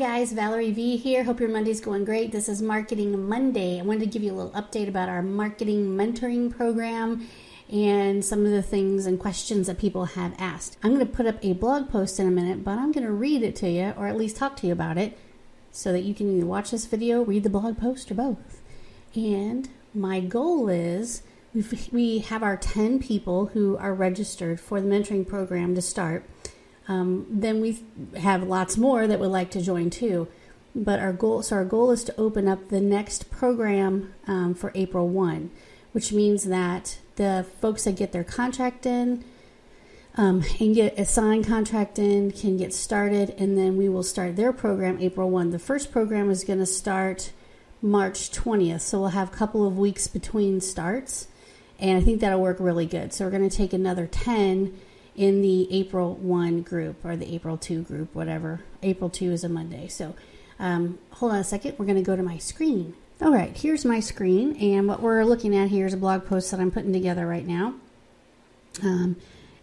guys, Valerie V here. Hope your Monday's going great. This is Marketing Monday. I wanted to give you a little update about our marketing mentoring program and some of the things and questions that people have asked. I'm going to put up a blog post in a minute, but I'm going to read it to you or at least talk to you about it so that you can either watch this video, read the blog post, or both. And my goal is we have our 10 people who are registered for the mentoring program to start. Um, then we have lots more that would like to join too. But our goal, so our goal is to open up the next program um, for April 1, which means that the folks that get their contract in um, and get a signed contract in can get started, and then we will start their program April 1. The first program is going to start March 20th, so we'll have a couple of weeks between starts, and I think that'll work really good. So we're going to take another 10 in the April 1 group or the April 2 group, whatever. April 2 is a Monday. So um, hold on a second. We're going to go to my screen. All right, here's my screen, and what we're looking at here is a blog post that I'm putting together right now. Um,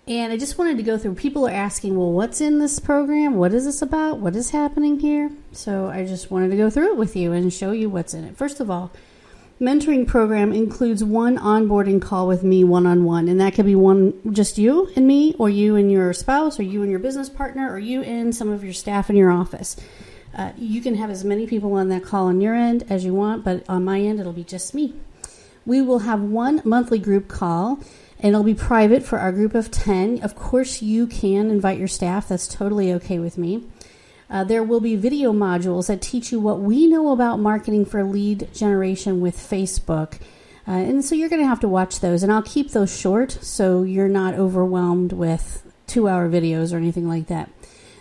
and I just wanted to go through. People are asking, well, what's in this program? What is this about? What is happening here? So I just wanted to go through it with you and show you what's in it. First of all, mentoring program includes one onboarding call with me one on one, and that could be one just you and me, or you and your spouse, or you and your business partner, or you and some of your staff in your office. Uh, you can have as many people on that call on your end as you want, but on my end, it'll be just me. We will have one monthly group call, and it'll be private for our group of 10. Of course, you can invite your staff, that's totally okay with me. Uh, there will be video modules that teach you what we know about marketing for lead generation with Facebook. Uh, and so you're going to have to watch those, and I'll keep those short so you're not overwhelmed with two hour videos or anything like that.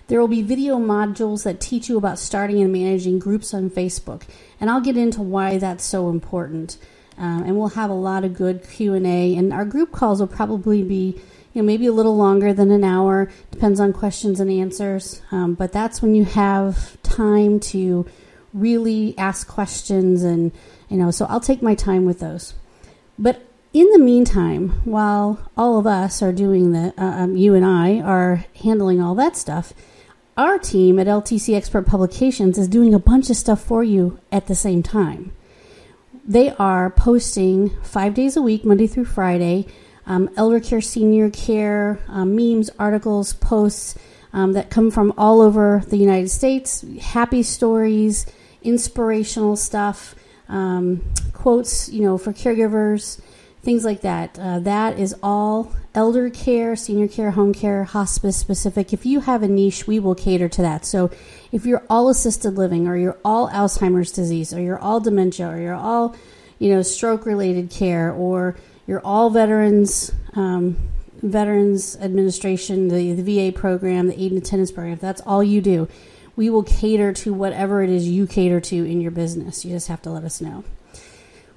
There will be video modules that teach you about starting and managing groups on Facebook, and I'll get into why that's so important. Um, and we'll have a lot of good Q and A, and our group calls will probably be, you know, maybe a little longer than an hour. Depends on questions and answers, um, but that's when you have time to really ask questions, and you know. So I'll take my time with those. But in the meantime, while all of us are doing the, uh, um, you and I are handling all that stuff our team at LTC Expert Publications is doing a bunch of stuff for you at the same time. They are posting five days a week, Monday through Friday, um, elder care, senior care, um, memes, articles, posts um, that come from all over the United States, happy stories, inspirational stuff, um, quotes, you know, for caregivers, things like that. Uh, that is all elder care, senior care, home care, hospice specific. If you have a niche, we will cater to that. So if you're all assisted living or you're all Alzheimer's disease or you're all dementia or you're all, you know, stroke related care or you're all veterans, um, Veterans Administration, the, the VA program, the aid and attendance program, if that's all you do, we will cater to whatever it is you cater to in your business. You just have to let us know.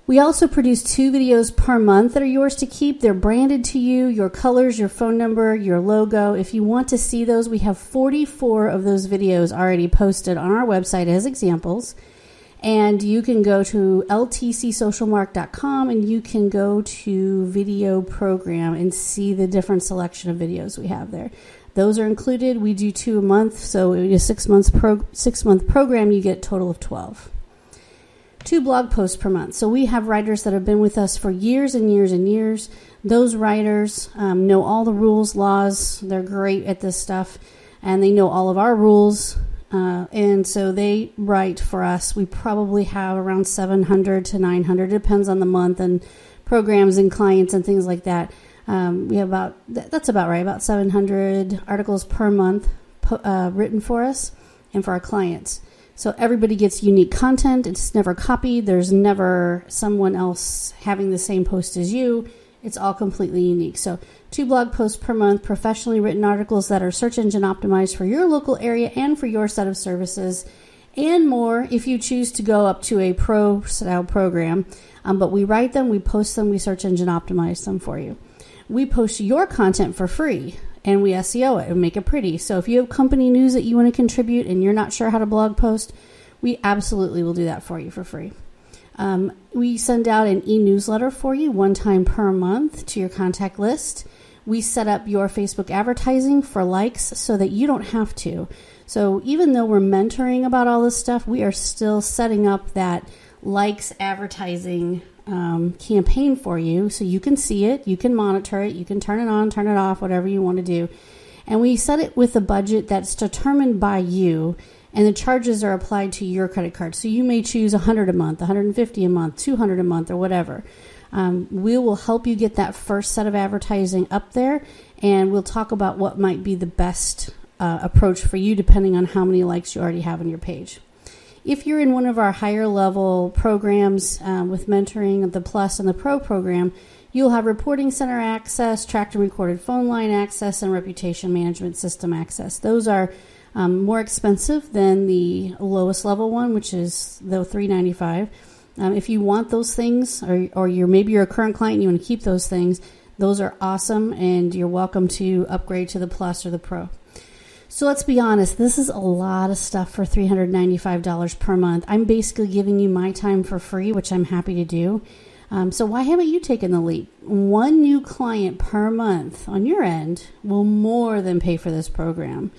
We also produce two videos per month that are yours to keep. They're branded to you, your colors, your phone number, your logo. If you want to see those, we have 44 of those videos already posted on our website as examples. And you can go to ltcsocialmark.com and you can go to video program and see the different selection of videos we have there. Those are included. We do two a month, so a six months pro- six month program, you get total of 12 two blog posts per month. So we have writers that have been with us for years and years and years. Those writers um, know all the rules, laws. They're great at this stuff, and they know all of our rules. Uh, and so they write for us. We probably have around 700 to 900, depends on the month and programs and clients and things like that. Um, we have about that's about right, about 700 articles per month uh, written for us and for our clients. So everybody gets unique content. It's never copied. There's never someone else having the same post as you. It's all completely unique. So, two blog posts per month, professionally written articles that are search engine optimized for your local area and for your set of services, and more if you choose to go up to a pro style program. Um, but we write them, we post them, we search engine optimize them for you. We post your content for free and we SEO it and make it pretty. So if you have company news that you want to contribute and you're not sure how to blog post, we absolutely will do that for you for free. Um, we send out an e newsletter for you one time per month to your contact list. We set up your Facebook advertising for likes so that you don't have to. So even though we're mentoring about all this stuff, we are still setting up that likes advertising um, campaign for you so you can see it, you can monitor it, you can turn it on, turn it off, whatever you want to do. And we set it with a budget that's determined by you and the charges are applied to your credit card. So you may choose 100 a month, 150 a month, 200 a month or whatever. Um, we will help you get that first set of advertising up there and we'll talk about what might be the best uh, approach for you depending on how many likes you already have on your page. If you're in one of our higher level programs um, with mentoring, the Plus and the Pro program, you'll have reporting center access, tracked and recorded phone line access, and reputation management system access. Those are um, more expensive than the lowest level one, which is the 395. Um, if you want those things, or, or you're maybe you're a current client and you want to keep those things, those are awesome, and you're welcome to upgrade to the Plus or the Pro. So let's be honest, this is a lot of stuff for $395 per month. I'm basically giving you my time for free, which I'm happy to do. Um, so why haven't you taken the leap? One new client per month on your end will more than pay for this program.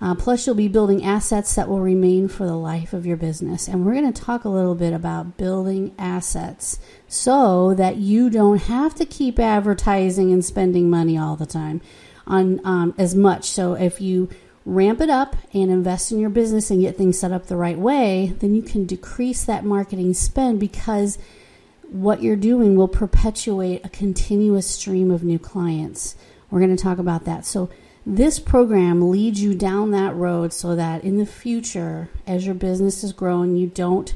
Uh, plus, you'll be building assets that will remain for the life of your business. And we're going to talk a little bit about building assets so that you don't have to keep advertising and spending money all the time on um, as much. So if you ramp it up and invest in your business and get things set up the right way, then you can decrease that marketing spend because what you're doing will perpetuate a continuous stream of new clients. We're going to talk about that. So, this program leads you down that road so that in the future, as your business is growing, you don't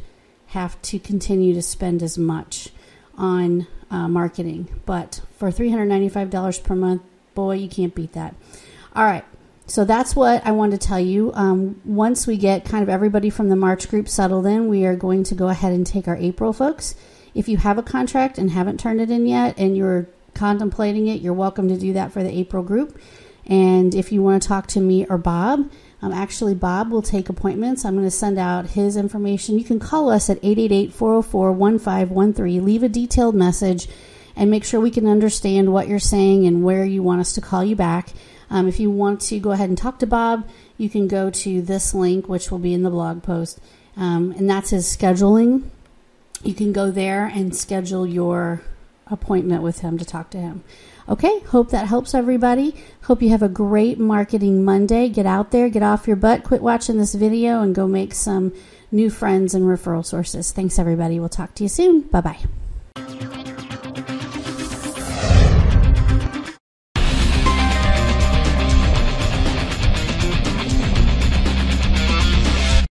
have to continue to spend as much on uh, marketing. But for $395 per month, boy, you can't beat that. All right. So that's what I wanted to tell you. Um, once we get kind of everybody from the March group settled in, we are going to go ahead and take our April folks. If you have a contract and haven't turned it in yet and you're contemplating it, you're welcome to do that for the April group. And if you want to talk to me or Bob, um, actually, Bob will take appointments. I'm going to send out his information. You can call us at 888 404 1513. Leave a detailed message and make sure we can understand what you're saying and where you want us to call you back. Um, if you want to go ahead and talk to Bob, you can go to this link, which will be in the blog post, um, and that's his scheduling. You can go there and schedule your appointment with him to talk to him. Okay, hope that helps everybody. Hope you have a great marketing Monday. Get out there, get off your butt, quit watching this video, and go make some new friends and referral sources. Thanks, everybody. We'll talk to you soon. Bye bye.